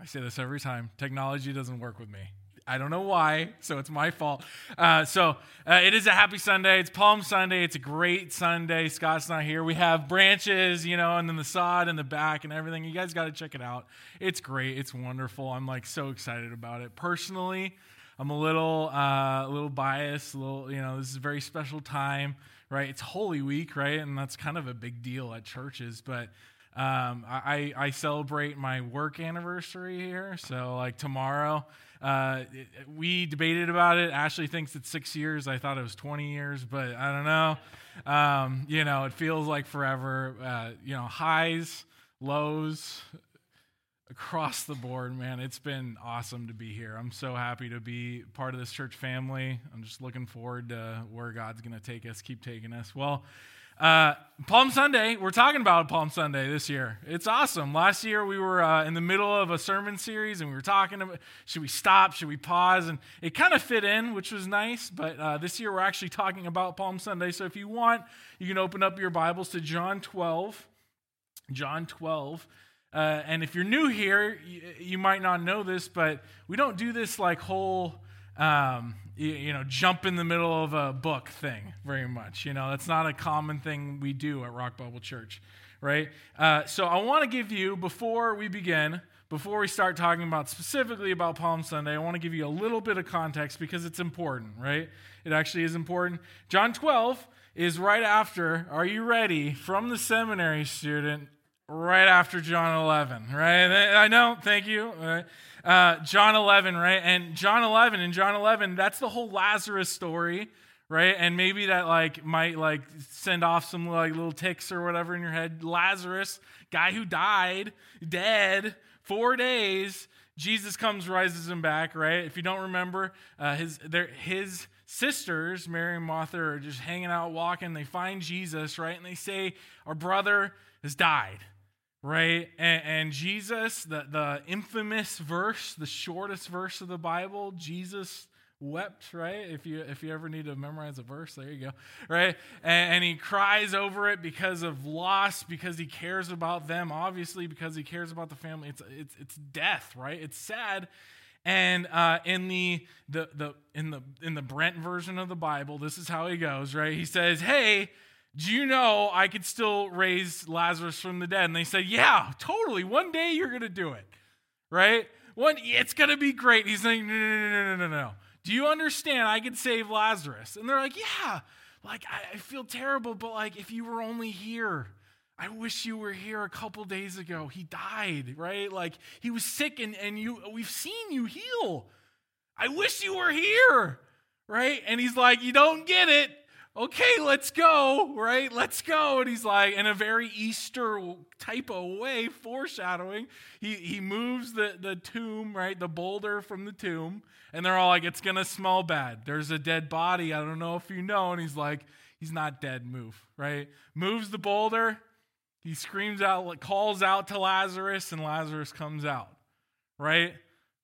I say this every time. Technology doesn't work with me. I don't know why, so it's my fault. Uh, so uh, it is a happy Sunday. It's Palm Sunday. It's a great Sunday. Scott's not here. We have branches, you know, and then the sod in the back and everything. You guys got to check it out. It's great. It's wonderful. I'm like so excited about it. Personally, I'm a little, uh, a little biased. A little, you know, this is a very special time, right? It's Holy Week, right? And that's kind of a big deal at churches, but. Um, I, I celebrate my work anniversary here. So, like tomorrow, uh, it, we debated about it. Ashley thinks it's six years. I thought it was 20 years, but I don't know. Um, you know, it feels like forever. Uh, you know, highs, lows, across the board, man. It's been awesome to be here. I'm so happy to be part of this church family. I'm just looking forward to where God's going to take us, keep taking us. Well, uh, Palm Sunday, we're talking about Palm Sunday this year. It's awesome. Last year we were uh, in the middle of a sermon series and we were talking about should we stop, should we pause, and it kind of fit in, which was nice. But uh, this year we're actually talking about Palm Sunday. So if you want, you can open up your Bibles to John 12. John 12. Uh, and if you're new here, you, you might not know this, but we don't do this like whole um, you, you, know, jump in the middle of a book thing very much. You know, that's not a common thing we do at Rock Bible Church, right? Uh, so I want to give you, before we begin, before we start talking about specifically about Palm Sunday, I want to give you a little bit of context because it's important, right? It actually is important. John 12 is right after, are you ready, from the seminary student, right after John 11, right? I know, thank you. Uh, John 11, right? And John 11, in John 11, that's the whole Lazarus story, right? And maybe that like might like send off some like little ticks or whatever in your head. Lazarus, guy who died, dead, four days. Jesus comes, rises him back, right? If you don't remember, uh, his his sisters, Mary and Martha, are just hanging out, walking. They find Jesus, right? And they say, "Our brother has died." Right? And, and, Jesus, the, the infamous verse, the shortest verse of the Bible, Jesus wept, right? If you if you ever need to memorize a verse, there you go, right? And, and he cries over it because of loss, because he cares about them, obviously because he cares about the family. It's it's it's death, right? It's sad. And uh, in the, the the in the in the Brent version of the Bible, this is how he goes, right? He says, "Hey, do you know I could still raise Lazarus from the dead? And they said, Yeah, totally. One day you're going to do it, right? One, it's going to be great. He's like, No, no, no, no, no, no. Do you understand? I could save Lazarus. And they're like, Yeah, like, I, I feel terrible, but like, if you were only here, I wish you were here a couple days ago. He died, right? Like, he was sick and, and you, we've seen you heal. I wish you were here, right? And he's like, You don't get it okay, let's go, right? Let's go. And he's like, in a very Easter type of way, foreshadowing, he, he moves the, the tomb, right? The boulder from the tomb. And they're all like, it's going to smell bad. There's a dead body. I don't know if you know. And he's like, he's not dead. Move, right? Moves the boulder. He screams out, calls out to Lazarus, and Lazarus comes out, right?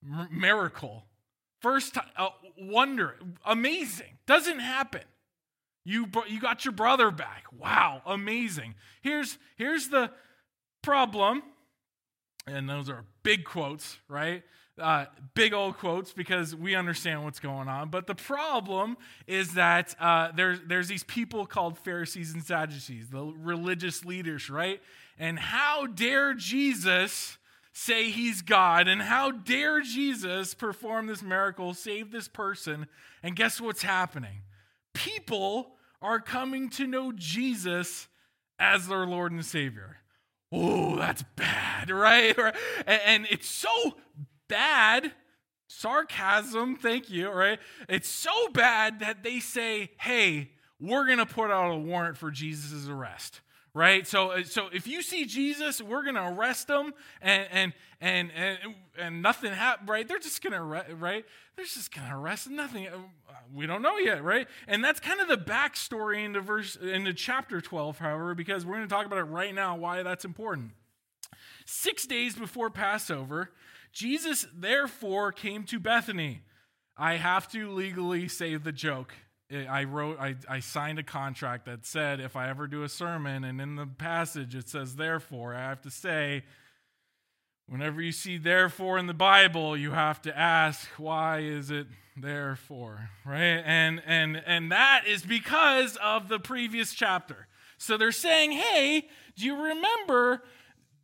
M- miracle. First time, uh, wonder, amazing. Doesn't happen. You, you got your brother back. Wow, amazing. Here's, here's the problem, and those are big quotes, right? Uh, big old quotes because we understand what's going on. But the problem is that uh, there's, there's these people called Pharisees and Sadducees, the religious leaders, right? And how dare Jesus say he's God? And how dare Jesus perform this miracle, save this person? And guess what's happening? People are coming to know Jesus as their Lord and Savior. Oh, that's bad, right? And it's so bad, sarcasm, thank you, right? It's so bad that they say, hey, we're going to put out a warrant for Jesus' arrest right? So uh, so if you see jesus we're going to arrest them and and and and, and nothing happened right? They're just going to right? They're just going to arrest nothing uh, we don't know yet right? And that's kind of the backstory into verse into chapter 12 however because we're going to talk about it right now why that's important. Six days before passover jesus therefore came to bethany. I have to legally say the joke I wrote, I, I signed a contract that said if I ever do a sermon and in the passage it says therefore, I have to say, Whenever you see therefore in the Bible, you have to ask, why is it therefore? Right? And and and that is because of the previous chapter. So they're saying, hey, do you remember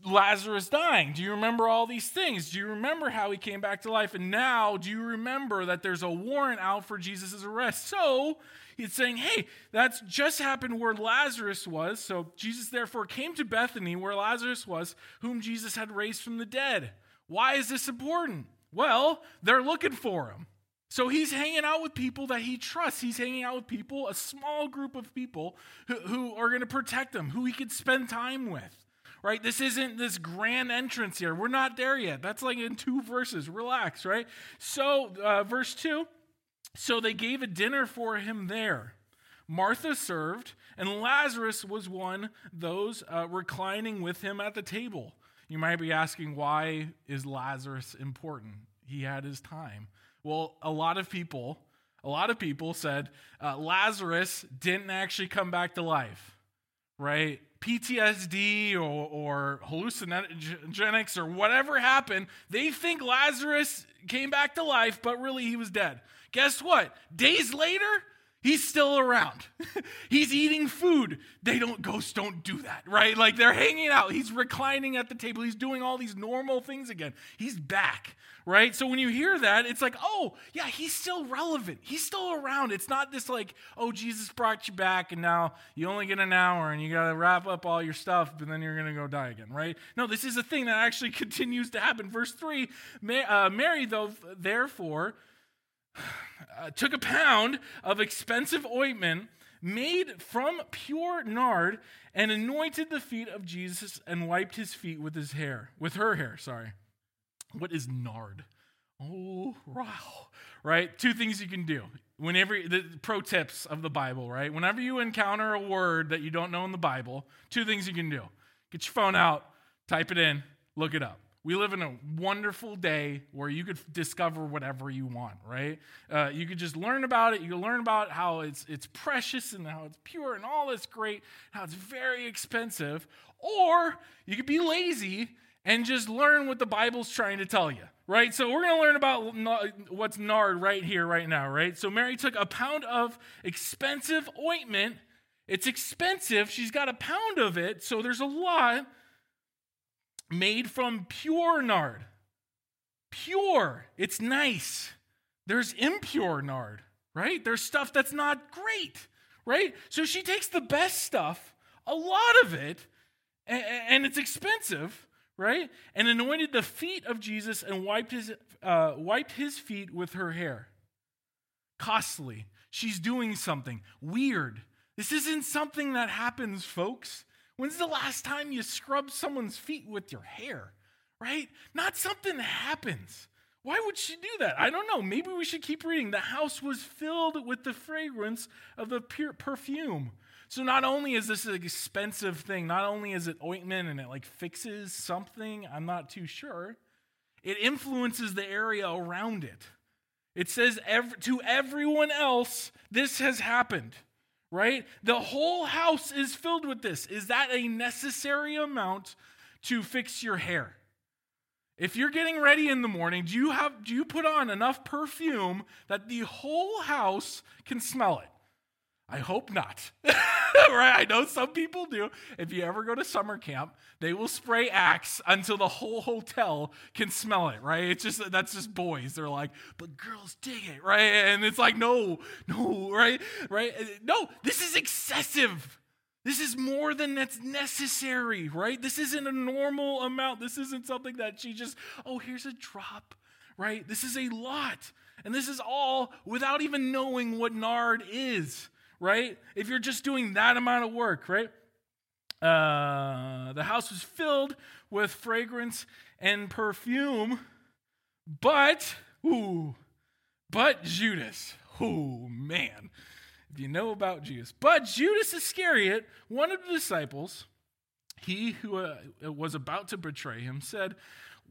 Lazarus dying? Do you remember all these things? Do you remember how he came back to life? And now, do you remember that there's a warrant out for Jesus' arrest? So He's saying, hey, that's just happened where Lazarus was. So Jesus therefore came to Bethany where Lazarus was, whom Jesus had raised from the dead. Why is this important? Well, they're looking for him. So he's hanging out with people that he trusts. He's hanging out with people, a small group of people who, who are going to protect him, who he could spend time with. Right? This isn't this grand entrance here. We're not there yet. That's like in two verses. Relax, right? So, uh, verse 2 so they gave a dinner for him there. Martha served, and Lazarus was one those uh, reclining with him at the table. You might be asking, why is Lazarus important? He had his time. Well, a lot of people, a lot of people said uh, Lazarus didn't actually come back to life, right? PTSD or, or hallucinogenics or whatever happened, they think Lazarus came back to life, but really he was dead. Guess what? Days later, he's still around. he's eating food. They don't, ghosts don't do that, right? Like they're hanging out. He's reclining at the table. He's doing all these normal things again. He's back, right? So when you hear that, it's like, oh, yeah, he's still relevant. He's still around. It's not this like, oh, Jesus brought you back and now you only get an hour and you got to wrap up all your stuff, but then you're going to go die again, right? No, this is a thing that actually continues to happen. Verse 3 uh, Mary, though, therefore, uh, took a pound of expensive ointment made from pure nard and anointed the feet of Jesus and wiped his feet with his hair, with her hair, sorry. What is nard? Oh, wow. Right? Two things you can do. Whenever the pro tips of the Bible, right? Whenever you encounter a word that you don't know in the Bible, two things you can do. Get your phone out, type it in, look it up. We live in a wonderful day where you could discover whatever you want, right? Uh, you could just learn about it. You can learn about how it's, it's precious and how it's pure and all this great, how it's very expensive. Or you could be lazy and just learn what the Bible's trying to tell you, right? So we're going to learn about what's nard right here, right now, right? So Mary took a pound of expensive ointment. It's expensive. She's got a pound of it, so there's a lot made from pure nard. Pure, it's nice. There's impure nard, right? There's stuff that's not great, right? So she takes the best stuff, a lot of it, and it's expensive, right? And anointed the feet of Jesus and wiped his, uh, wiped his feet with her hair. Costly. She's doing something weird. This isn't something that happens, folks. When's the last time you scrubbed someone's feet with your hair? Right? Not something happens. Why would she do that? I don't know. Maybe we should keep reading. The house was filled with the fragrance of the perfume. So not only is this an expensive thing, not only is it ointment and it like fixes something, I'm not too sure. It influences the area around it. It says to everyone else, this has happened right? The whole house is filled with this. Is that a necessary amount to fix your hair? If you're getting ready in the morning, do you have do you put on enough perfume that the whole house can smell it? I hope not. right? I know some people do. If you ever go to summer camp, they will spray Axe until the whole hotel can smell it, right? It's just that's just boys. They're like, but girls dig it, right? And it's like, no, no, right? Right? No, this is excessive. This is more than that's necessary, right? This isn't a normal amount. This isn't something that she just, oh, here's a drop, right? This is a lot. And this is all without even knowing what nard is right? If you're just doing that amount of work, right? Uh, the house was filled with fragrance and perfume, but, ooh, but Judas, oh man, if you know about Judas, but Judas Iscariot, one of the disciples, he who uh, was about to betray him, said,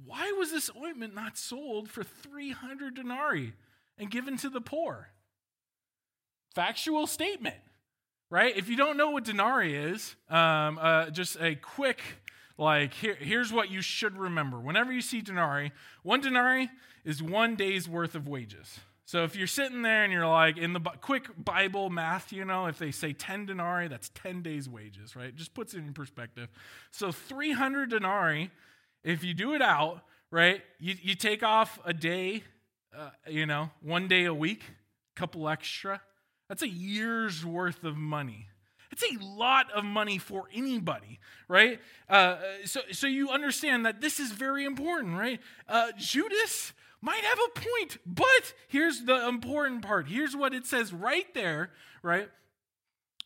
Why was this ointment not sold for 300 denarii and given to the poor? Factual statement, right? If you don't know what denarii is, um, uh, just a quick like here, here's what you should remember. Whenever you see denarii, one denarii is one day's worth of wages. So if you're sitting there and you're like, in the quick Bible math, you know, if they say 10 denarii, that's 10 days' wages, right? Just puts it in perspective. So 300 denarii, if you do it out, right, you, you take off a day, uh, you know, one day a week, couple extra. That's a year's worth of money. It's a lot of money for anybody, right? Uh, so, so you understand that this is very important, right? Uh, Judas might have a point, but here's the important part. Here's what it says right there, right?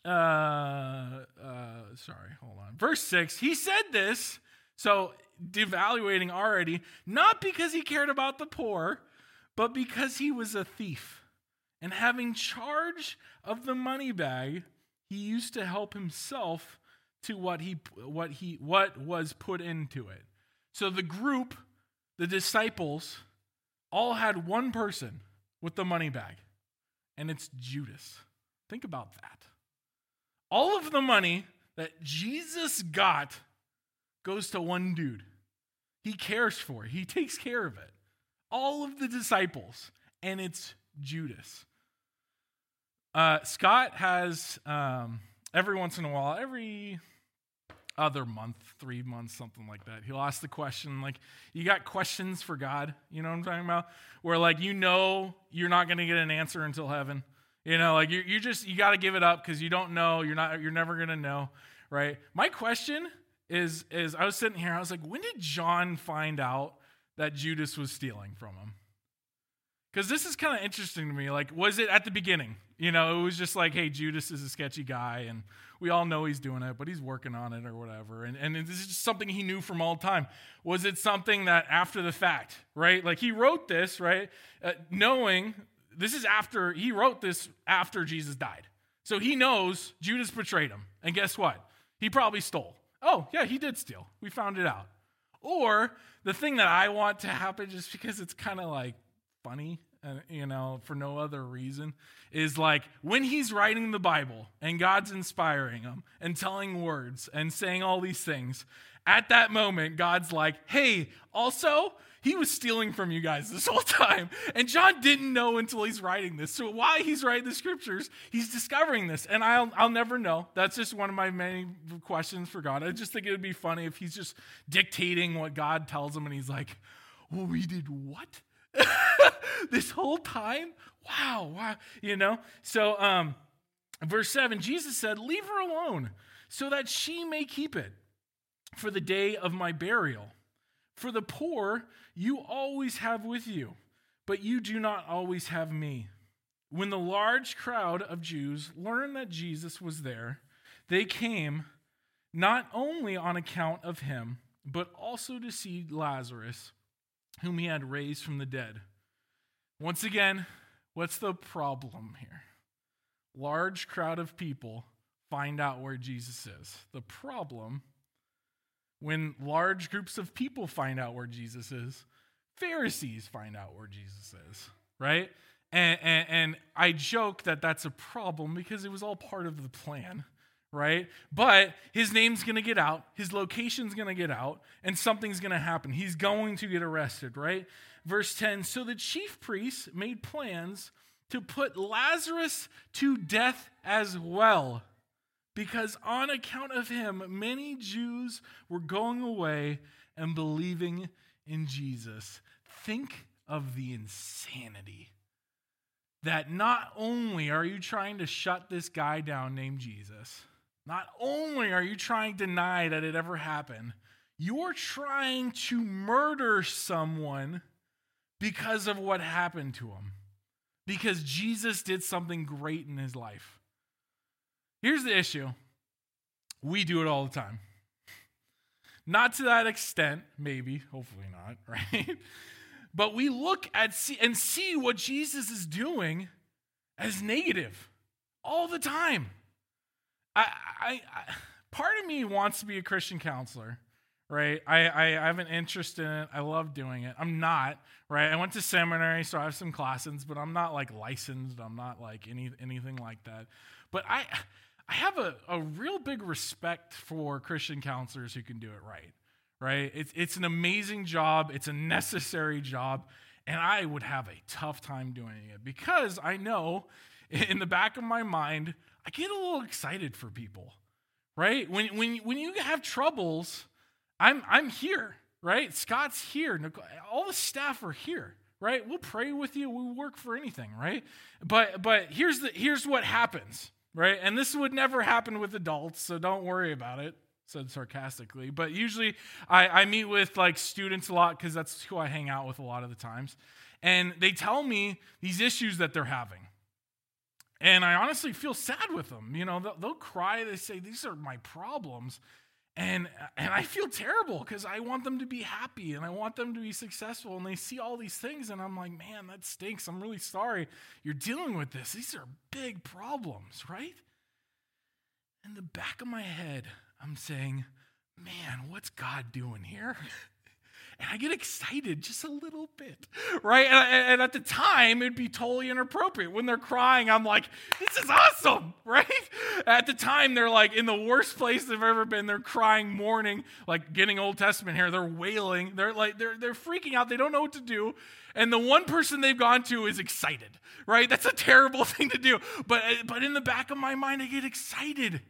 Uh, uh, sorry, hold on. Verse 6, he said this, so devaluating already, not because he cared about the poor, but because he was a thief. And having charge of the money bag, he used to help himself to what he what he what was put into it. So the group, the disciples, all had one person with the money bag, and it's Judas. Think about that. All of the money that Jesus got goes to one dude. He cares for it, he takes care of it. All of the disciples, and it's Judas. Uh, Scott has um, every once in a while, every other month, three months, something like that. He'll ask the question, like, you got questions for God? You know what I'm talking about? Where, like, you know you're not going to get an answer until heaven. You know, like, you, you just, you got to give it up because you don't know. You're not, you're never going to know, right? My question is, is I was sitting here, I was like, when did John find out that Judas was stealing from him? Because this is kind of interesting to me. Like, was it at the beginning? You know, it was just like, hey, Judas is a sketchy guy, and we all know he's doing it, but he's working on it or whatever. And, and this is just something he knew from all time. Was it something that after the fact, right? Like, he wrote this, right? Uh, knowing this is after, he wrote this after Jesus died. So he knows Judas betrayed him. And guess what? He probably stole. Oh, yeah, he did steal. We found it out. Or the thing that I want to happen, just because it's kind of like funny, uh, you know, for no other reason, is like when he's writing the Bible and God's inspiring him and telling words and saying all these things, at that moment, God's like, hey, also, he was stealing from you guys this whole time. And John didn't know until he's writing this. So why he's writing the scriptures, he's discovering this. And I'll, I'll never know. That's just one of my many questions for God. I just think it would be funny if he's just dictating what God tells him and he's like, well, we did what? this whole time? Wow, wow. You know? So, um, verse 7 Jesus said, Leave her alone so that she may keep it for the day of my burial. For the poor you always have with you, but you do not always have me. When the large crowd of Jews learned that Jesus was there, they came not only on account of him, but also to see Lazarus whom he had raised from the dead. Once again, what's the problem here? Large crowd of people find out where Jesus is. The problem, when large groups of people find out where Jesus is, Pharisees find out where Jesus is, right? And, and, and I joke that that's a problem because it was all part of the plan right? But his name's going to get out, his location's going to get out, and something's going to happen. He's going to get arrested, right? Verse 10 So the chief priests made plans to put Lazarus to death as well, because on account of him, many Jews were going away and believing in Jesus. Think of the insanity that not only are you trying to shut this guy down named Jesus, not only are you trying to deny that it ever happened, you're trying to murder someone because of what happened to him. Because Jesus did something great in his life. Here's the issue we do it all the time. Not to that extent, maybe, hopefully not, right? But we look at see, and see what Jesus is doing as negative all the time. I, I, I, part of me wants to be a Christian counselor, right? I, I, I have an interest in it. I love doing it. I'm not, right? I went to seminary, so I have some classes, but I'm not like licensed. I'm not like any anything like that. But I, I have a, a real big respect for Christian counselors who can do it right right? It's, it's an amazing job, it's a necessary job, and I would have a tough time doing it because I know in the back of my mind, I get a little excited for people, right? When, when, when you have troubles, I'm, I'm here, right? Scott's here. All the staff are here, right? We'll pray with you. We work for anything, right? But, but here's, the, here's what happens, right? And this would never happen with adults, so don't worry about it said sarcastically but usually I, I meet with like students a lot because that's who i hang out with a lot of the times and they tell me these issues that they're having and I honestly feel sad with them. You know, they'll, they'll cry. They say, These are my problems. And, and I feel terrible because I want them to be happy and I want them to be successful. And they see all these things, and I'm like, man, that stinks. I'm really sorry you're dealing with this. These are big problems, right? In the back of my head, I'm saying, man, what's God doing here? and I get excited just a little bit, right? And, and, at the time, it'd be totally inappropriate. When they're crying, I'm like, this is awesome, right? At the time, they're like in the worst place they've ever been. They're crying, mourning, like getting Old Testament here. They're wailing. They're like, they're, they're freaking out. They don't know what to do. And the one person they've gone to is excited, right? That's a terrible thing to do. But, but in the back of my mind, I get excited.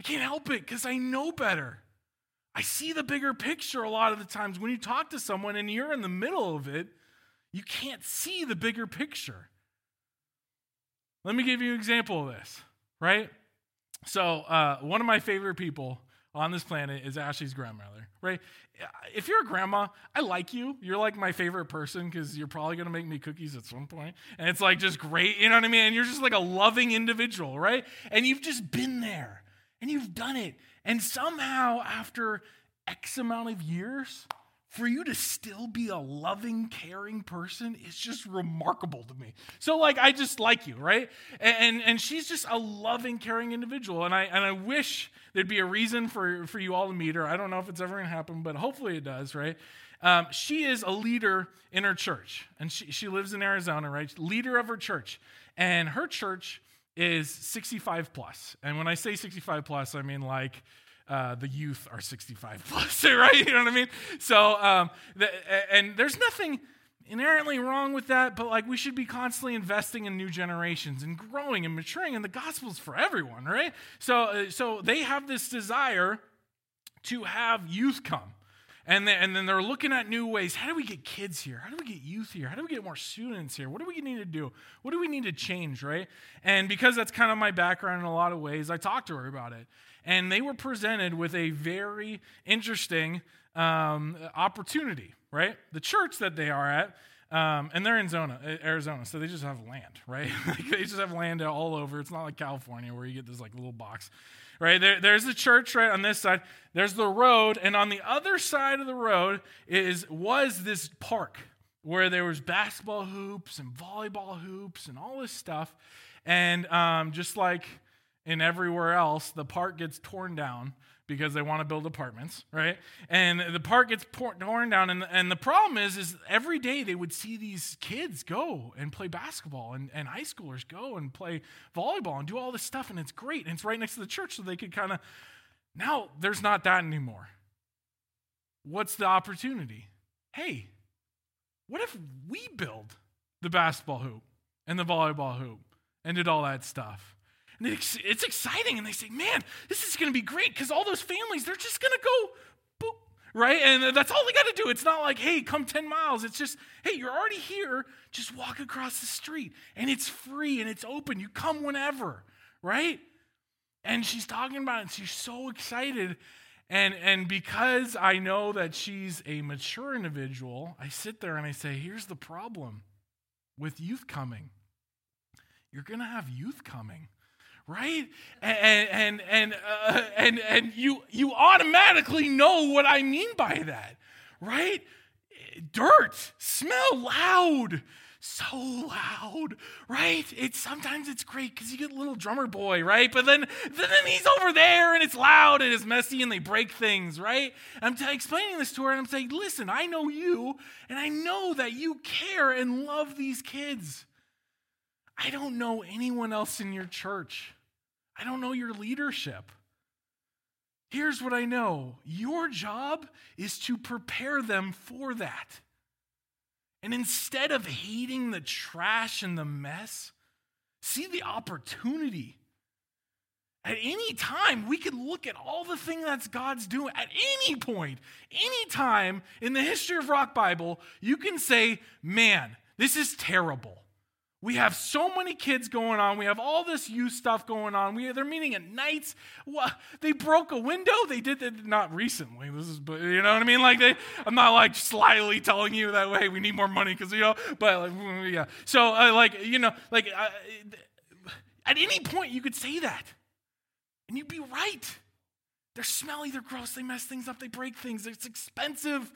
I can't help it because I know better. I see the bigger picture a lot of the times. When you talk to someone and you're in the middle of it, you can't see the bigger picture. Let me give you an example of this, right? So, uh, one of my favorite people on this planet is Ashley's grandmother, right? If you're a grandma, I like you. You're like my favorite person because you're probably going to make me cookies at some point. And it's like just great, you know what I mean? And you're just like a loving individual, right? And you've just been there and you've done it. And somehow, after X amount of years, for you to still be a loving, caring person is just remarkable to me. So, like, I just like you, right? And, and she's just a loving, caring individual. And I, and I wish there'd be a reason for, for you all to meet her. I don't know if it's ever going to happen, but hopefully it does, right? Um, she is a leader in her church, and she, she lives in Arizona, right? Leader of her church. And her church is 65 plus. And when I say 65 plus, I mean like uh, the youth are 65 plus, right? You know what I mean? So, um, the, and there's nothing inherently wrong with that, but like we should be constantly investing in new generations and growing and maturing, and the gospel's for everyone, right? So, uh, so they have this desire to have youth come. And then, and then they're looking at new ways. How do we get kids here? How do we get youth here? How do we get more students here? What do we need to do? What do we need to change, right? And because that's kind of my background in a lot of ways, I talked to her about it. And they were presented with a very interesting um, opportunity, right? The church that they are at, um, and they're in Zona, Arizona, so they just have land, right? they just have land all over. It's not like California where you get this like little box right? There, there's the church right on this side. There's the road, and on the other side of the road is was this park where there was basketball hoops and volleyball hoops and all this stuff. And um, just like in everywhere else, the park gets torn down because they want to build apartments, right? And the park gets torn down, and, and the problem is, is every day they would see these kids go and play basketball, and, and high schoolers go and play volleyball and do all this stuff, and it's great, and it's right next to the church, so they could kind of. Now there's not that anymore. What's the opportunity? Hey, what if we build the basketball hoop and the volleyball hoop and did all that stuff? And it's, exciting. And they say, man, this is going to be great because all those families, they're just going to go boop, right? And that's all they got to do. It's not like, hey, come 10 miles. It's just, hey, you're already here. Just walk across the street. And it's free and it's open. You come whenever, right? And she's talking about it. And she's so excited. And, and because I know that she's a mature individual, I sit there and I say, here's the problem with youth coming. You're going to have youth coming right? And and and uh, and and you you automatically know what I mean by that, right? Dirt, smell loud, so loud, right? It's sometimes it's great because you get a little drummer boy, right? But then then he's over there and it's loud and it's messy and they break things, right? I'm t- explaining this to her and I'm saying, listen, I know you and I know that you care and love these kids. I don't know anyone else in your church I don't know your leadership. Here's what I know your job is to prepare them for that. And instead of hating the trash and the mess, see the opportunity. At any time, we could look at all the thing that's God's doing. At any point, any time in the history of Rock Bible, you can say, man, this is terrible. We have so many kids going on. We have all this youth stuff going on. We they're meeting at nights. They broke a window. They did that not recently. This is, you know what I mean? Like they, I'm not like slyly telling you that way. We need more money because you know. But like, yeah. So uh, like you know, like uh, at any point you could say that, and you'd be right. They're smelly. They're gross. They mess things up. They break things. It's expensive,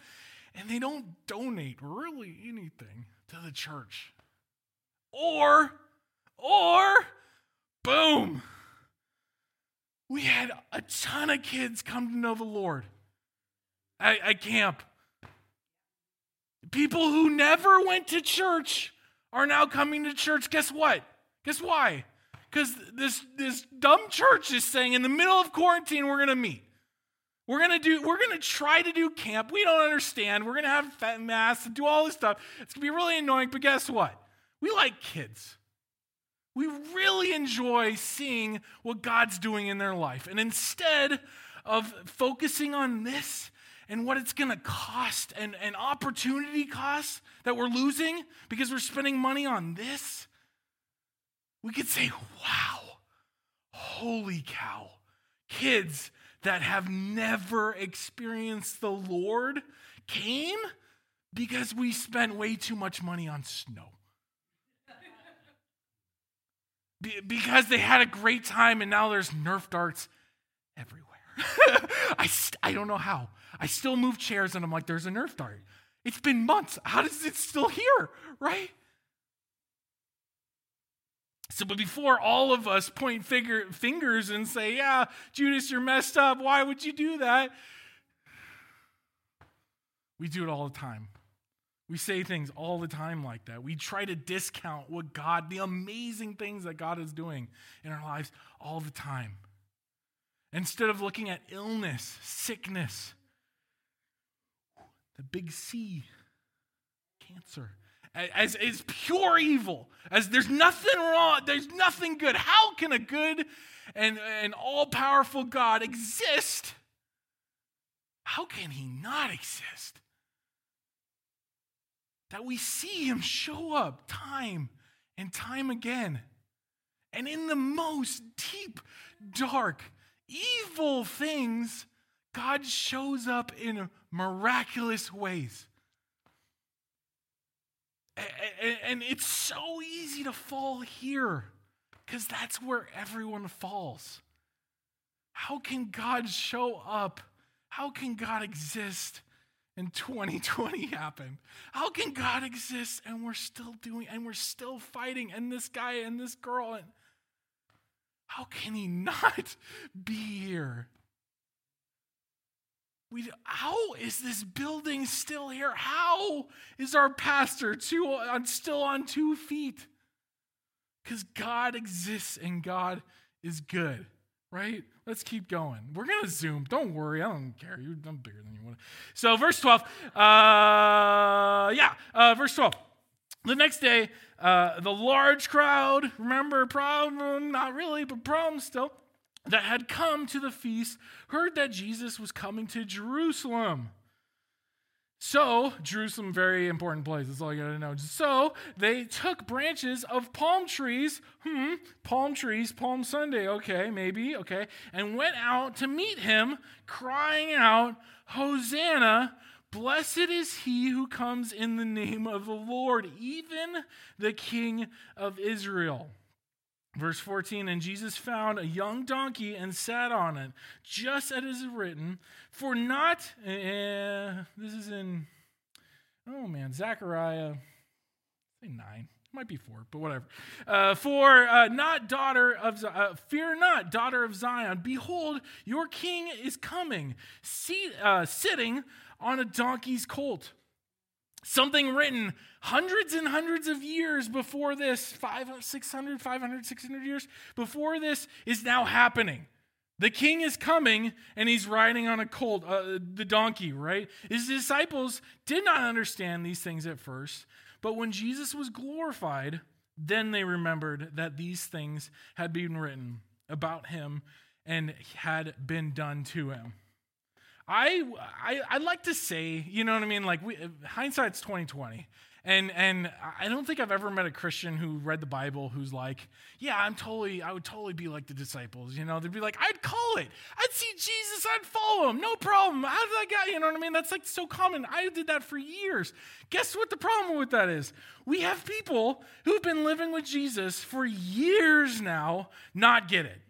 and they don't donate really anything to the church. Or, or, boom, we had a ton of kids come to know the Lord at, at camp. People who never went to church are now coming to church. Guess what? Guess why? Because this, this dumb church is saying in the middle of quarantine, we're going to meet. We're gonna do. We're gonna try to do camp. We don't understand. We're gonna have mass and do all this stuff. It's gonna be really annoying. But guess what? We like kids. We really enjoy seeing what God's doing in their life. And instead of focusing on this and what it's going to cost and, and opportunity costs that we're losing because we're spending money on this, we could say, wow, holy cow, kids that have never experienced the Lord came because we spent way too much money on snow because they had a great time and now there's Nerf darts everywhere. I, st- I don't know how. I still move chairs and I'm like, there's a Nerf dart. It's been months. How does it still here, right? So, but before all of us point figure, fingers and say, yeah, Judas, you're messed up. Why would you do that? We do it all the time. We say things all the time like that. We try to discount what God, the amazing things that God is doing in our lives all the time. Instead of looking at illness, sickness, the big C, cancer, as, as pure evil, as there's nothing wrong, there's nothing good. How can a good and, and all powerful God exist? How can he not exist? That we see him show up time and time again. And in the most deep, dark, evil things, God shows up in miraculous ways. And it's so easy to fall here because that's where everyone falls. How can God show up? How can God exist and 2020 happened. How can God exist and we're still doing and we're still fighting and this guy and this girl and how can he not be here? We, how is this building still here? How is our pastor two, on, still on two feet? Because God exists and God is good right? Let's keep going. We're going to zoom. Don't worry. I don't care. You're, I'm bigger than you want. So, verse 12. Uh, yeah, uh, verse 12. The next day, uh, the large crowd, remember, problem, not really, but problem still, that had come to the feast heard that Jesus was coming to Jerusalem. So, Jerusalem, very important place. That's all you gotta know. So, they took branches of palm trees, hmm, palm trees, Palm Sunday, okay, maybe, okay, and went out to meet him, crying out, Hosanna, blessed is he who comes in the name of the Lord, even the King of Israel. Verse 14, and Jesus found a young donkey and sat on it, just as it is written, for not, uh, this is in, oh man, Zechariah, say nine, might be four, but whatever. Uh, for uh, not daughter of, uh, fear not, daughter of Zion, behold, your king is coming, see, uh, sitting on a donkey's colt. Something written hundreds and hundreds of years before this, 500, 600, 500, 600 years before this is now happening. The king is coming and he's riding on a colt, uh, the donkey, right? His disciples did not understand these things at first, but when Jesus was glorified, then they remembered that these things had been written about him and had been done to him. I, I I like to say, you know what I mean? Like we, hindsight's twenty twenty, and and I don't think I've ever met a Christian who read the Bible who's like, yeah, I'm totally, I would totally be like the disciples. You know, they'd be like, I'd call it, I'd see Jesus, I'd follow him, no problem. How did I get? You know what I mean? That's like so common. I did that for years. Guess what the problem with that is? We have people who've been living with Jesus for years now, not get it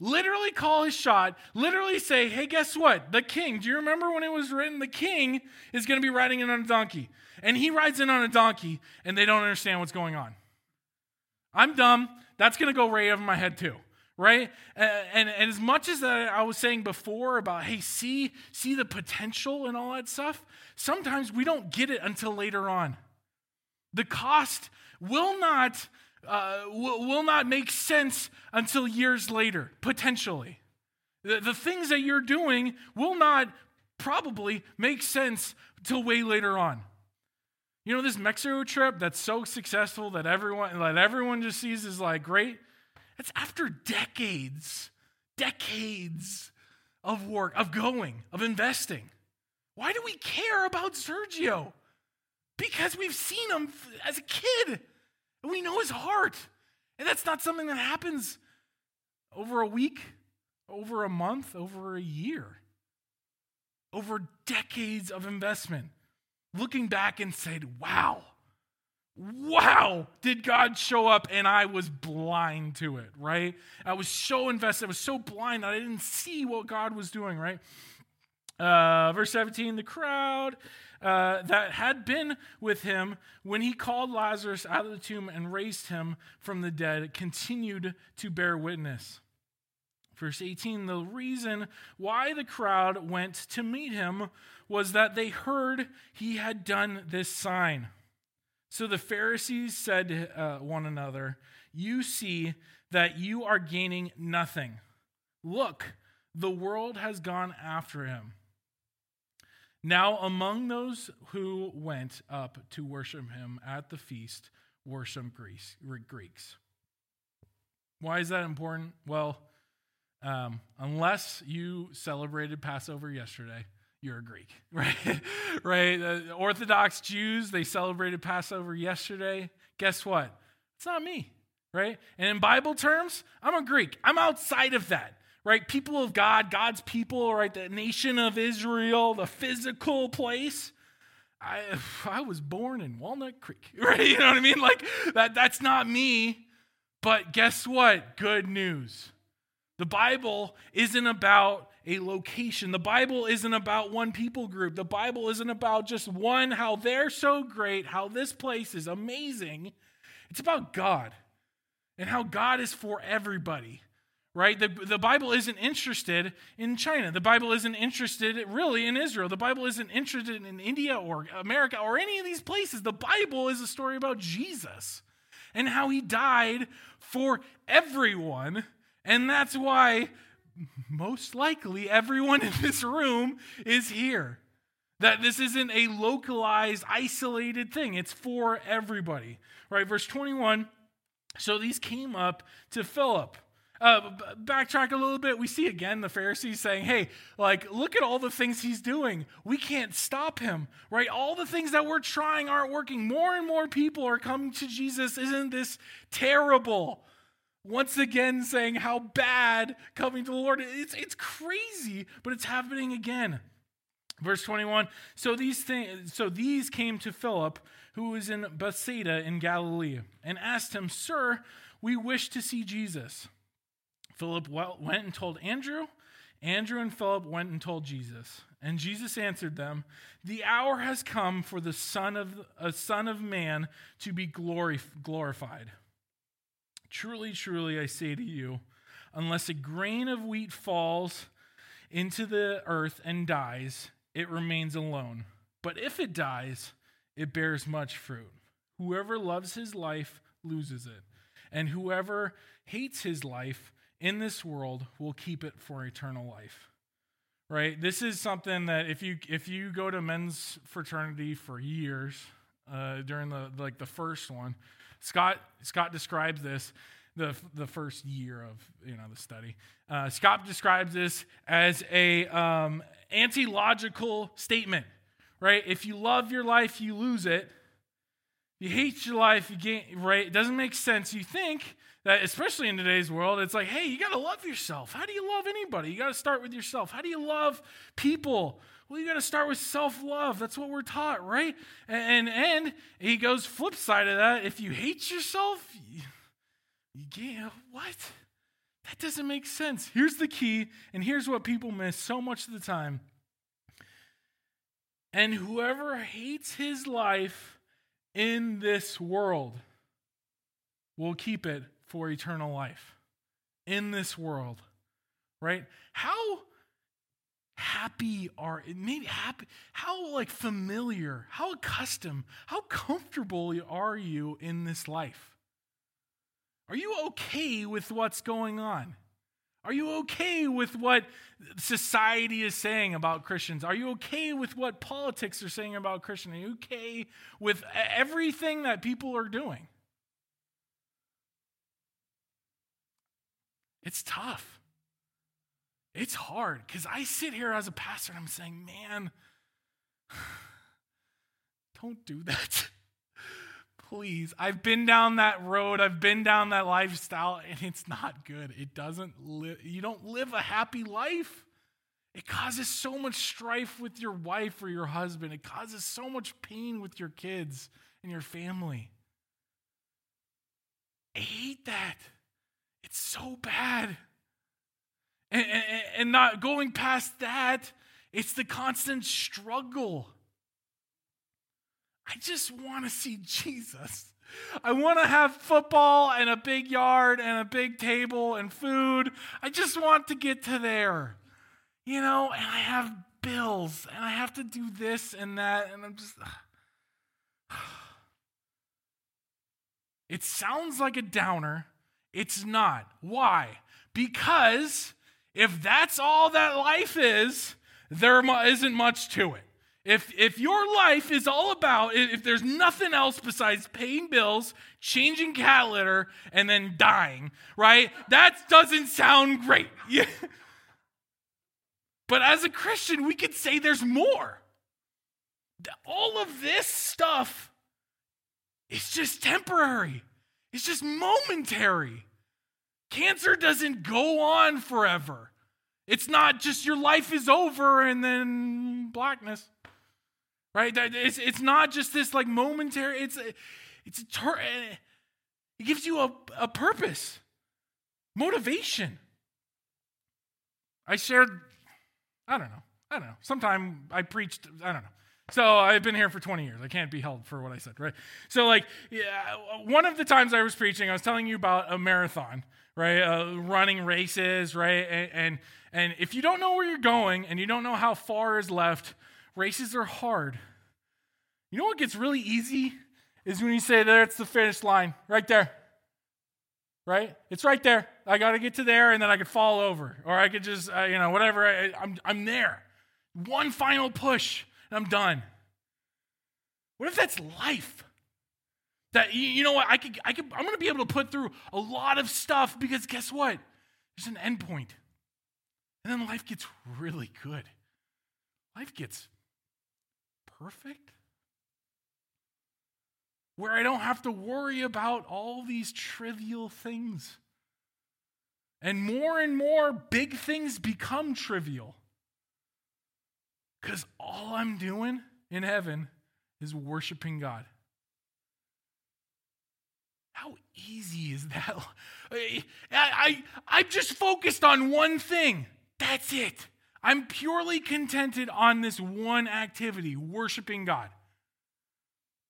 literally call his shot, literally say, hey, guess what? The king, do you remember when it was written? The king is going to be riding in on a donkey. And he rides in on a donkey, and they don't understand what's going on. I'm dumb. That's going to go right over my head, too. Right? And, and as much as I was saying before about, hey, see, see the potential and all that stuff, sometimes we don't get it until later on. The cost will not uh, will, will not make sense until years later, potentially. The, the things that you're doing will not probably make sense till way later on. You know, this Mexico trip that's so successful that everyone, that everyone just sees as like great, it's after decades, decades of work, of going, of investing. Why do we care about Sergio? Because we've seen him as a kid. And we know his heart. And that's not something that happens over a week, over a month, over a year, over decades of investment. Looking back and said, wow, wow, did God show up? And I was blind to it, right? I was so invested, I was so blind that I didn't see what God was doing, right? Uh, verse 17 the crowd uh, that had been with him when he called Lazarus out of the tomb and raised him from the dead continued to bear witness. Verse 18 the reason why the crowd went to meet him was that they heard he had done this sign. So the Pharisees said to uh, one another, You see that you are gaining nothing. Look, the world has gone after him. Now, among those who went up to worship him at the feast were some Greeks. Why is that important? Well, um, unless you celebrated Passover yesterday, you're a Greek, right? right? Uh, Orthodox Jews, they celebrated Passover yesterday. Guess what? It's not me, right? And in Bible terms, I'm a Greek. I'm outside of that right? People of God, God's people, right? The nation of Israel, the physical place. I, I was born in Walnut Creek, right? You know what I mean? Like that, that's not me. But guess what? Good news. The Bible isn't about a location. The Bible isn't about one people group. The Bible isn't about just one, how they're so great, how this place is amazing. It's about God and how God is for everybody right? The, the Bible isn't interested in China. The Bible isn't interested really in Israel. The Bible isn't interested in India or America or any of these places. The Bible is a story about Jesus and how he died for everyone. And that's why most likely everyone in this room is here. That this isn't a localized, isolated thing, it's for everybody. Right? Verse 21 So these came up to Philip uh, backtrack a little bit, we see again the Pharisees saying, Hey, like, look at all the things he's doing. We can't stop him, right? All the things that we're trying aren't working. More and more people are coming to Jesus. Isn't this terrible? Once again, saying how bad coming to the Lord. It's, it's crazy, but it's happening again. Verse 21 so these, things, so these came to Philip, who was in Bethsaida in Galilee, and asked him, Sir, we wish to see Jesus. Philip went and told Andrew. Andrew and Philip went and told Jesus. And Jesus answered them, The hour has come for the Son of, a Son of Man to be glory, glorified. Truly, truly, I say to you, unless a grain of wheat falls into the earth and dies, it remains alone. But if it dies, it bears much fruit. Whoever loves his life loses it, and whoever hates his life in this world will keep it for eternal life. Right? This is something that if you if you go to men's fraternity for years, uh, during the like the first one, Scott Scott describes this the the first year of you know the study. Uh, Scott describes this as a um, anti-logical statement, right? If you love your life, you lose it. You hate your life, you gain right. It doesn't make sense. You think that especially in today's world, it's like, hey, you got to love yourself. How do you love anybody? You got to start with yourself. How do you love people? Well, you got to start with self love. That's what we're taught, right? And, and he goes flip side of that. If you hate yourself, you, you can't. What? That doesn't make sense. Here's the key, and here's what people miss so much of the time. And whoever hates his life in this world will keep it for eternal life in this world, right? How happy are maybe happy how like familiar how accustomed how comfortable are you in this life are you okay with what's going on are you okay with what society is saying about Christians? Are you okay with what politics are saying about Christians? Are you okay with everything that people are doing? It's tough. It's hard because I sit here as a pastor and I'm saying, man, don't do that. Please. I've been down that road. I've been down that lifestyle and it's not good. It doesn't you don't live a happy life. It causes so much strife with your wife or your husband. It causes so much pain with your kids and your family. I hate that. It's so bad. And, and, and, not going past that, it's the constant struggle. I just want to see Jesus. I want to have football and a big yard and a big table and food. I just want to get to there. You know, and I have bills and I have to do this and that. And I'm just. It sounds like a downer, it's not. Why? Because if that's all that life is, there isn't much to it. If, if your life is all about, if there's nothing else besides paying bills, changing cat litter, and then dying, right? That doesn't sound great. But as a Christian, we could say there's more. All of this stuff is just temporary, it's just momentary. Cancer doesn't go on forever. It's not just your life is over and then blackness. Right? It's, it's not just this like momentary, it's a it's a it gives you a, a purpose, motivation. I shared, I don't know, I don't know. Sometime I preached, I don't know. So I've been here for 20 years. I can't be held for what I said, right? So like, yeah, one of the times I was preaching, I was telling you about a marathon, right? Uh, running races, right? And, and and if you don't know where you're going and you don't know how far is left, races are hard. You know what gets really easy is when you say there it's the finish line, right there. Right? It's right there. I got to get to there and then I could fall over or I could just uh, you know whatever I, I'm I'm there. One final push and I'm done. What if that's life? That you know what I could I could I'm going to be able to put through a lot of stuff because guess what? There's an end point. And then life gets really good. Life gets perfect. Where I don't have to worry about all these trivial things. And more and more big things become trivial. Because all I'm doing in heaven is worshiping God. How easy is that? I, I, I'm just focused on one thing. That's it. I'm purely contented on this one activity, worshiping God.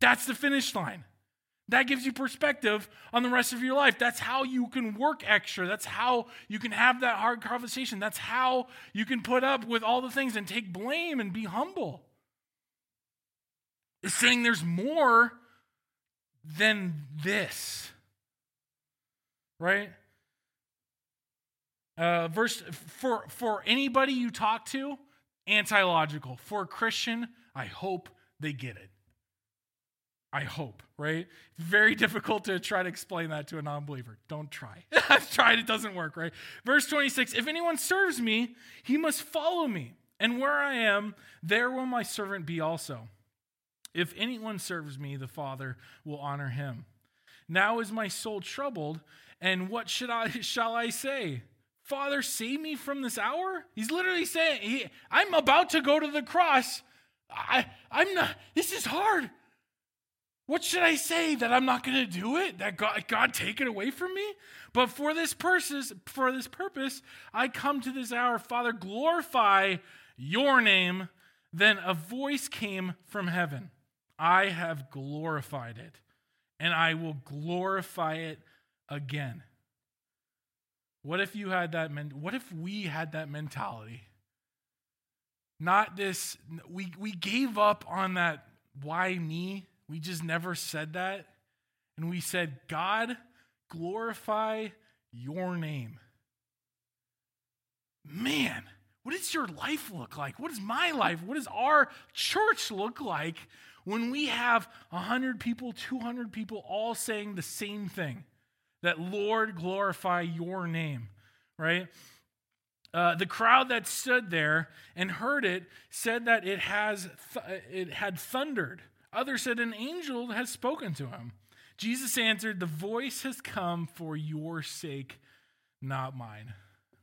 That's the finish line. That gives you perspective on the rest of your life. That's how you can work extra. That's how you can have that hard conversation. That's how you can put up with all the things and take blame and be humble. It's saying there's more than this. Right? Uh, verse for for anybody you talk to, anti-logical. For a Christian, I hope they get it. I hope, right? Very difficult to try to explain that to a non believer. Don't try. I've tried, it doesn't work, right? Verse 26 If anyone serves me, he must follow me. And where I am, there will my servant be also. If anyone serves me, the Father will honor him. Now is my soul troubled, and what should I shall I say? Father, save me from this hour? He's literally saying, he, I'm about to go to the cross. I, I'm not, this is hard. What should I say? That I'm not going to do it? That God, God take it away from me? But for this purpose, for this purpose, I come to this hour. Father, glorify your name. Then a voice came from heaven. I have glorified it, and I will glorify it again. What if you had that men- what if we had that mentality? Not this we we gave up on that why me? We just never said that. And we said, "God, glorify your name." Man, what does your life look like? What does my life, what does our church look like when we have 100 people, 200 people all saying the same thing? That Lord, glorify your name, right? Uh, the crowd that stood there and heard it said that it has th- it had thundered. Others said an angel has spoken to him. Jesus answered, "The voice has come for your sake, not mine."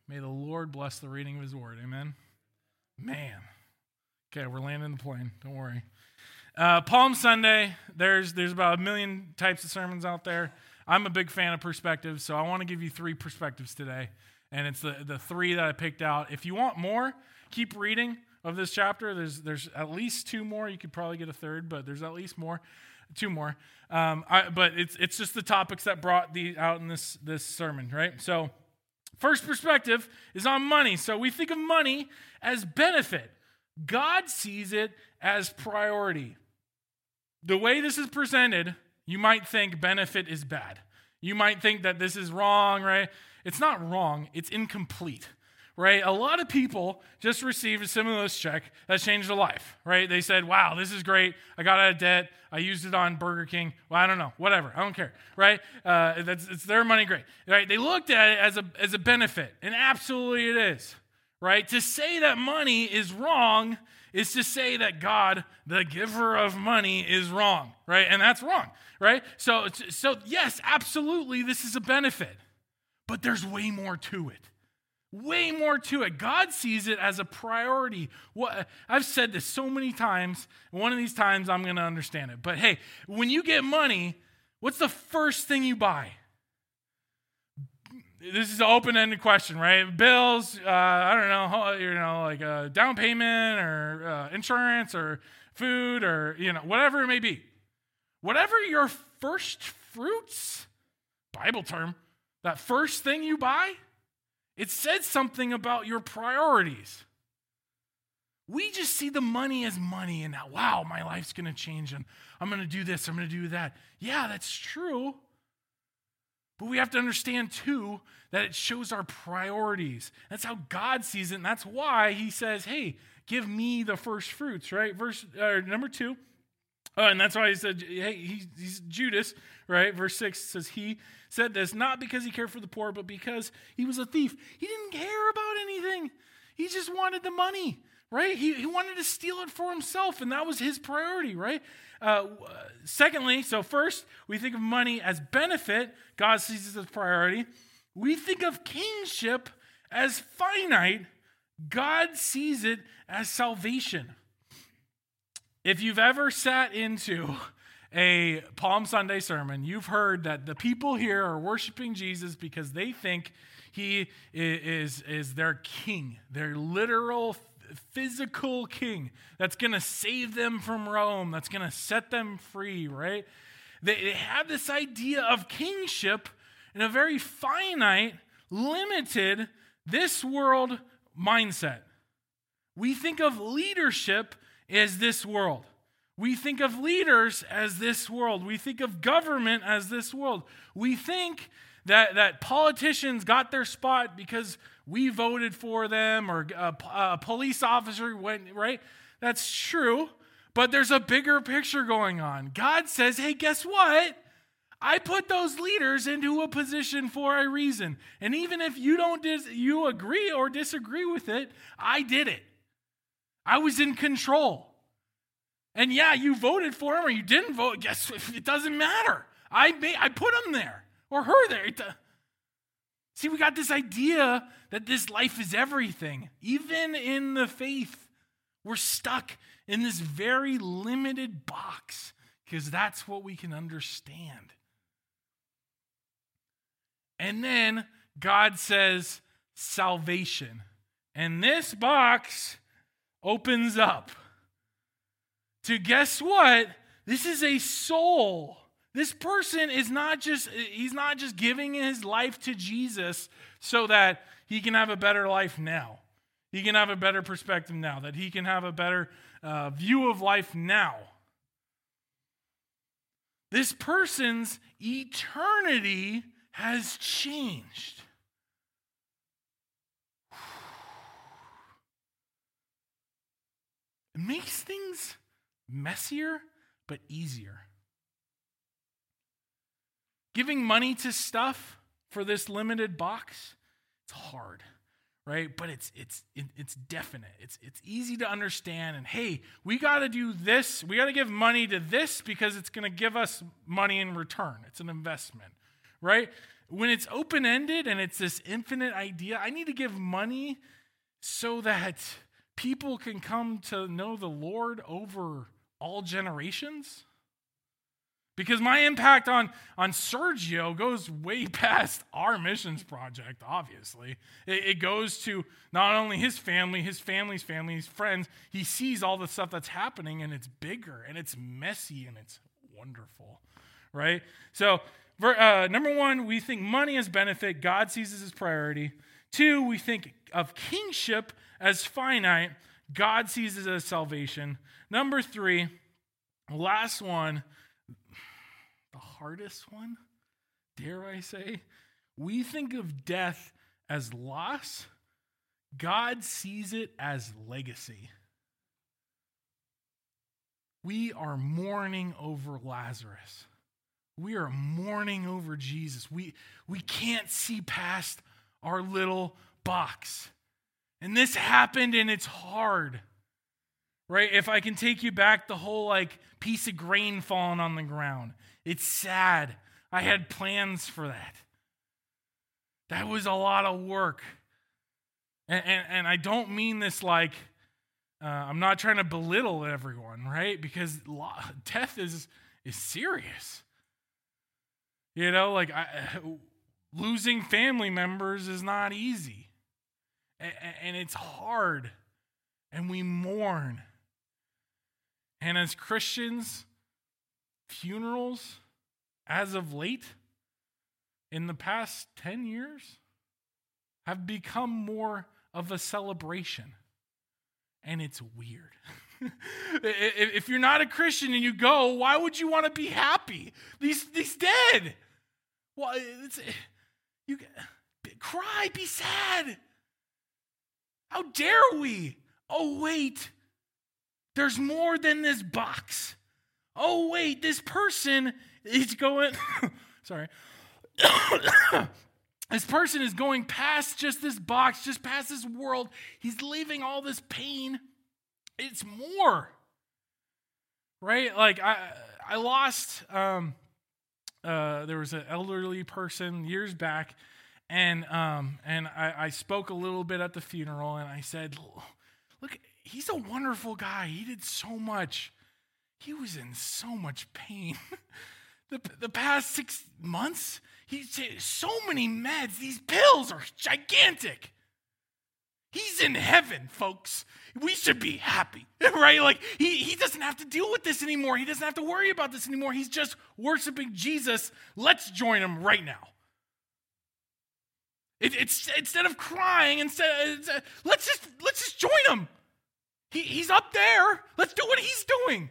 May the Lord bless the reading of His word. Amen. Man, okay, we're landing the plane. Don't worry. Uh, Palm Sunday. There's there's about a million types of sermons out there. I'm a big fan of perspectives, so I want to give you three perspectives today. And it's the, the three that I picked out. If you want more, keep reading of this chapter. There's, there's at least two more. You could probably get a third, but there's at least more, two more. Um, I, but it's, it's just the topics that brought the out in this, this sermon, right? So, first perspective is on money. So, we think of money as benefit, God sees it as priority. The way this is presented, you might think benefit is bad. You might think that this is wrong, right? It's not wrong, it's incomplete, right? A lot of people just received a stimulus check that changed their life, right? They said, wow, this is great. I got out of debt. I used it on Burger King. Well, I don't know, whatever. I don't care, right? Uh, that's, it's their money, great, right? They looked at it as a, as a benefit, and absolutely it is, right? To say that money is wrong is to say that God, the giver of money, is wrong, right? And that's wrong, right? So, so yes, absolutely, this is a benefit, but there's way more to it. Way more to it. God sees it as a priority. What, I've said this so many times. One of these times I'm going to understand it. But hey, when you get money, what's the first thing you buy? This is an open-ended question, right? Bills, uh, I don't know, you know, like a down payment or uh, insurance or food or you know whatever it may be. Whatever your first fruits, Bible term, that first thing you buy, it said something about your priorities. We just see the money as money and wow, my life's going to change and I'm going to do this, I'm going to do that. Yeah, that's true. But we have to understand, too, that it shows our priorities. That's how God sees it. And that's why he says, hey, give me the first fruits, right? Verse uh, number two. Oh, and that's why he said, hey, he's, he's Judas, right? Verse six says, he said this not because he cared for the poor, but because he was a thief. He didn't care about anything, he just wanted the money right? He, he wanted to steal it for himself, and that was his priority, right? Uh, secondly, so first, we think of money as benefit, God sees it as priority. We think of kingship as finite, God sees it as salvation. If you've ever sat into a Palm Sunday sermon, you've heard that the people here are worshiping Jesus because they think he is, is their king, their literal physical king that's going to save them from Rome, that's going to set them free, right? They, they have this idea of kingship in a very finite, limited, this world mindset. We think of leadership as this world. We think of leaders as this world. We think of government as this world. We think that, that politicians got their spot because we voted for them or a, a police officer went, right? That's true. But there's a bigger picture going on. God says, hey, guess what? I put those leaders into a position for a reason. And even if you don't dis- you agree or disagree with it, I did it. I was in control. And yeah, you voted for him or you didn't vote. Guess it doesn't matter. I I put him there or her there. See, we got this idea that this life is everything. Even in the faith, we're stuck in this very limited box because that's what we can understand. And then God says salvation. And this box opens up to guess what? This is a soul. This person is not just he's not just giving his life to Jesus so that he can have a better life now. He can have a better perspective now, that he can have a better uh, view of life now. This person's eternity has changed. It makes things messier but easier. Giving money to stuff for this limited box, it's hard right? But it's it's it's definite. It's it's easy to understand and hey we got to do this we got to give money to this because it's going to give us money in return. It's an investment right? When it's open ended and it's this infinite idea i need to give money so that people can come to know the lord over all generations because my impact on, on Sergio goes way past our missions project, obviously. It, it, goes to not only his family, his family's family, his friends. He sees all the stuff that's happening, and it's bigger, and it's messy, and it's wonderful, right? So, uh, number one, we think money as benefit, God sees as priority. Two, we think of kingship as finite, God sees it as salvation. Number three, last one, the hardest one, dare I say, we think of death as loss, God sees it as legacy. We are mourning over Lazarus. We are mourning over Jesus. We, we can't see past our little box. And this happened and it's hard. Right? If I can take you back, the whole like piece of grain falling on the ground. It's sad. I had plans for that. That was a lot of work. And, and, and I don't mean this like, uh, I'm not trying to belittle everyone, right? Because death is, is serious. You know, like I, losing family members is not easy. And, and it's hard. And we mourn. And as Christians, funerals as of late in the past 10 years have become more of a celebration. And it's weird. if you're not a Christian and you go, why would you want to be happy? He's, he's dead. Well, it's, you cry, be sad. How dare we? Oh, wait. There's more than this box oh, wait, this person is going, sorry. this person is going past just this box, just past this world. He's leaving all this pain. It's more. Right? Like I I lost um uh there was an elderly person years back and um and I, I spoke a little bit at the funeral and I said, look, he's a wonderful guy. He did so much he was in so much pain. the, the past six months, he's so many meds. These pills are gigantic. He's in heaven, folks. We should be happy, right? Like, he, he doesn't have to deal with this anymore. He doesn't have to worry about this anymore. He's just worshiping Jesus. Let's join him right now. It, it's instead of crying, instead, uh, let's just let's just join him. He, he's up there. Let's do what he's doing.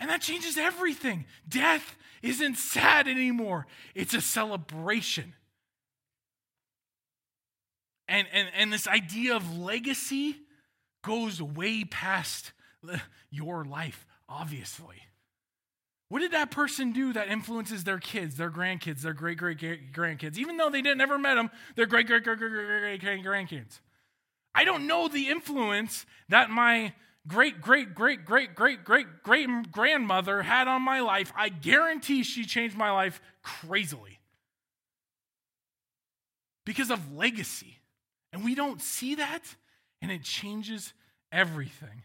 And that changes everything. Death isn't sad anymore, it's a celebration. And, and, and this idea of legacy goes way past your life, obviously. What did that person do that influences their kids, their grandkids, their great great grandkids? Even though they didn't never met them, their great great great great great great grandkids. I don't know the influence that my great great great great great great great grandmother had on my life. I guarantee she changed my life crazily because of legacy. And we don't see that, and it changes everything.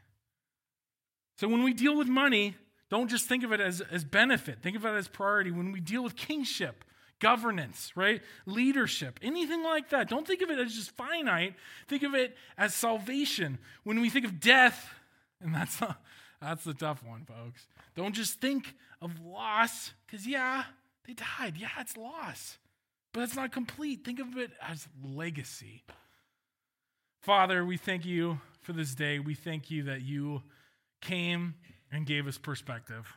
So when we deal with money, don't just think of it as, as benefit, think of it as priority. When we deal with kingship, governance, right? Leadership, anything like that, don't think of it as just finite. Think of it as salvation. When we think of death, and that's, a, that's the tough one, folks. Don't just think of loss, because yeah, they died. Yeah, it's loss. But it's not complete. Think of it as legacy. Father, we thank you for this day. We thank you that you came and gave us perspective.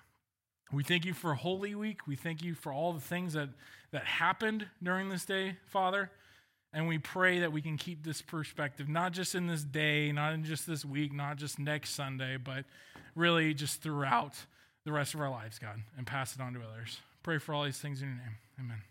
We thank you for Holy Week. We thank you for all the things that, that happened during this day, Father. And we pray that we can keep this perspective, not just in this day, not in just this week, not just next Sunday, but really just throughout the rest of our lives, God, and pass it on to others. Pray for all these things in your name. Amen.